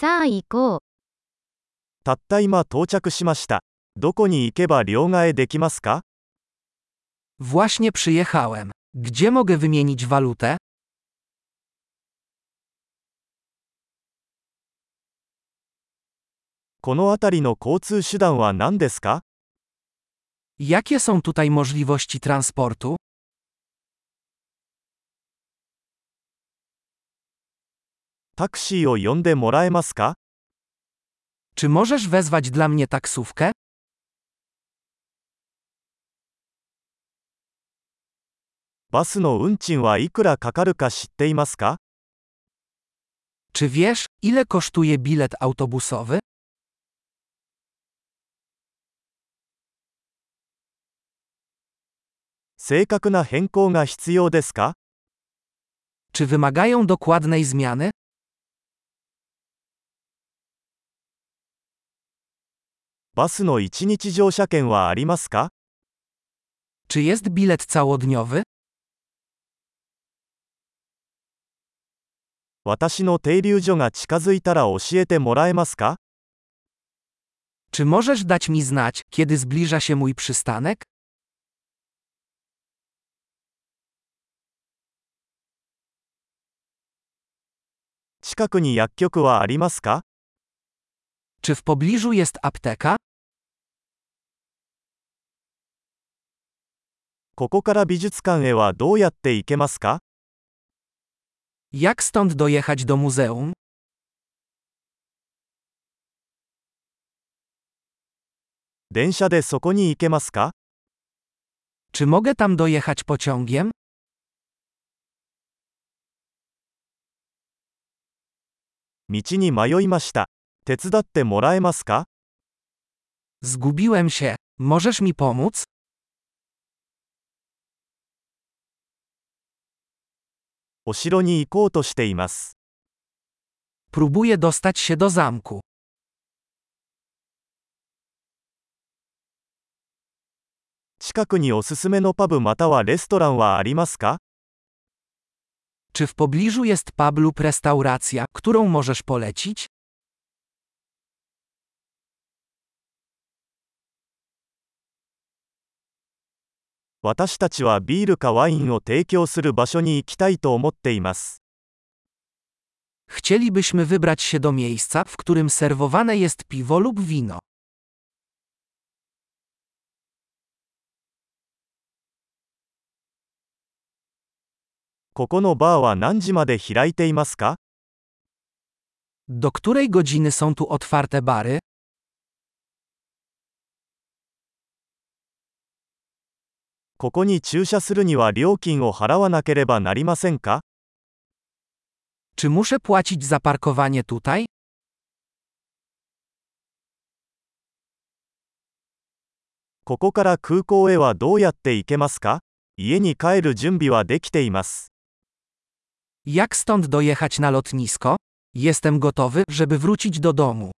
さあ行こう。たった今到着しました。どこに行けば両替できますか Właśnie przyjechałem. Gdzie mogę wymienić walutę? この辺りの交通手段は何ですか Jakie są tutaj możliwości transportu? タクシーを呼んでもらえますか Czy możesz wezwać dla mnie taksówkę? バスの運賃はいくらかかるか知っていますか Czy wiesz, ile kosztuje bilet autobusowy? 正確な変更が必要ですか Czy wymagają dokładnej zmiany? バスの1日乗車券はありますか Czy jest bilet całodniowy? 私の停留所が近づいたら教えてもらえますか Czy możesz dać mi znać, kiedy zbliża się mój przystanek? 近くに薬局はありますか Czy w pobliżu jest apteka? ここから美術館へはどうやって行けますか Jak stąd dojechać do muzeum? 電車でそこに行けますか Czy mogę tam dojechać pociągiem? 道に迷いました。手伝ってもらえますか Zgubiłem się. Możesz mi pomóc? お城に行こうとしています。Próbuję dostać się do zamku. 近くにおすすめのパブまたはレストランはありますか Czy w pobliżu jest pub lub restauracja, którą możesz polecić? 私たちはビールかワインを提供する場所に行きたいと思っています。 Chcielibyśmy wybrać się do miejsca, w którym serwowane jest piwo lub wino. ここのバーは何時まで開いていますか Do której godziny są tu otwarte bary? ここに駐車するには料金を払わなければなりませんか Czy muszę płacić za parkowanie tutaj? ここから空港へはどうやって行けますか家に帰る準備はできています。Jak stąd dojechać na lotnisko? Jestem gotowy, żeby wrócić do domu.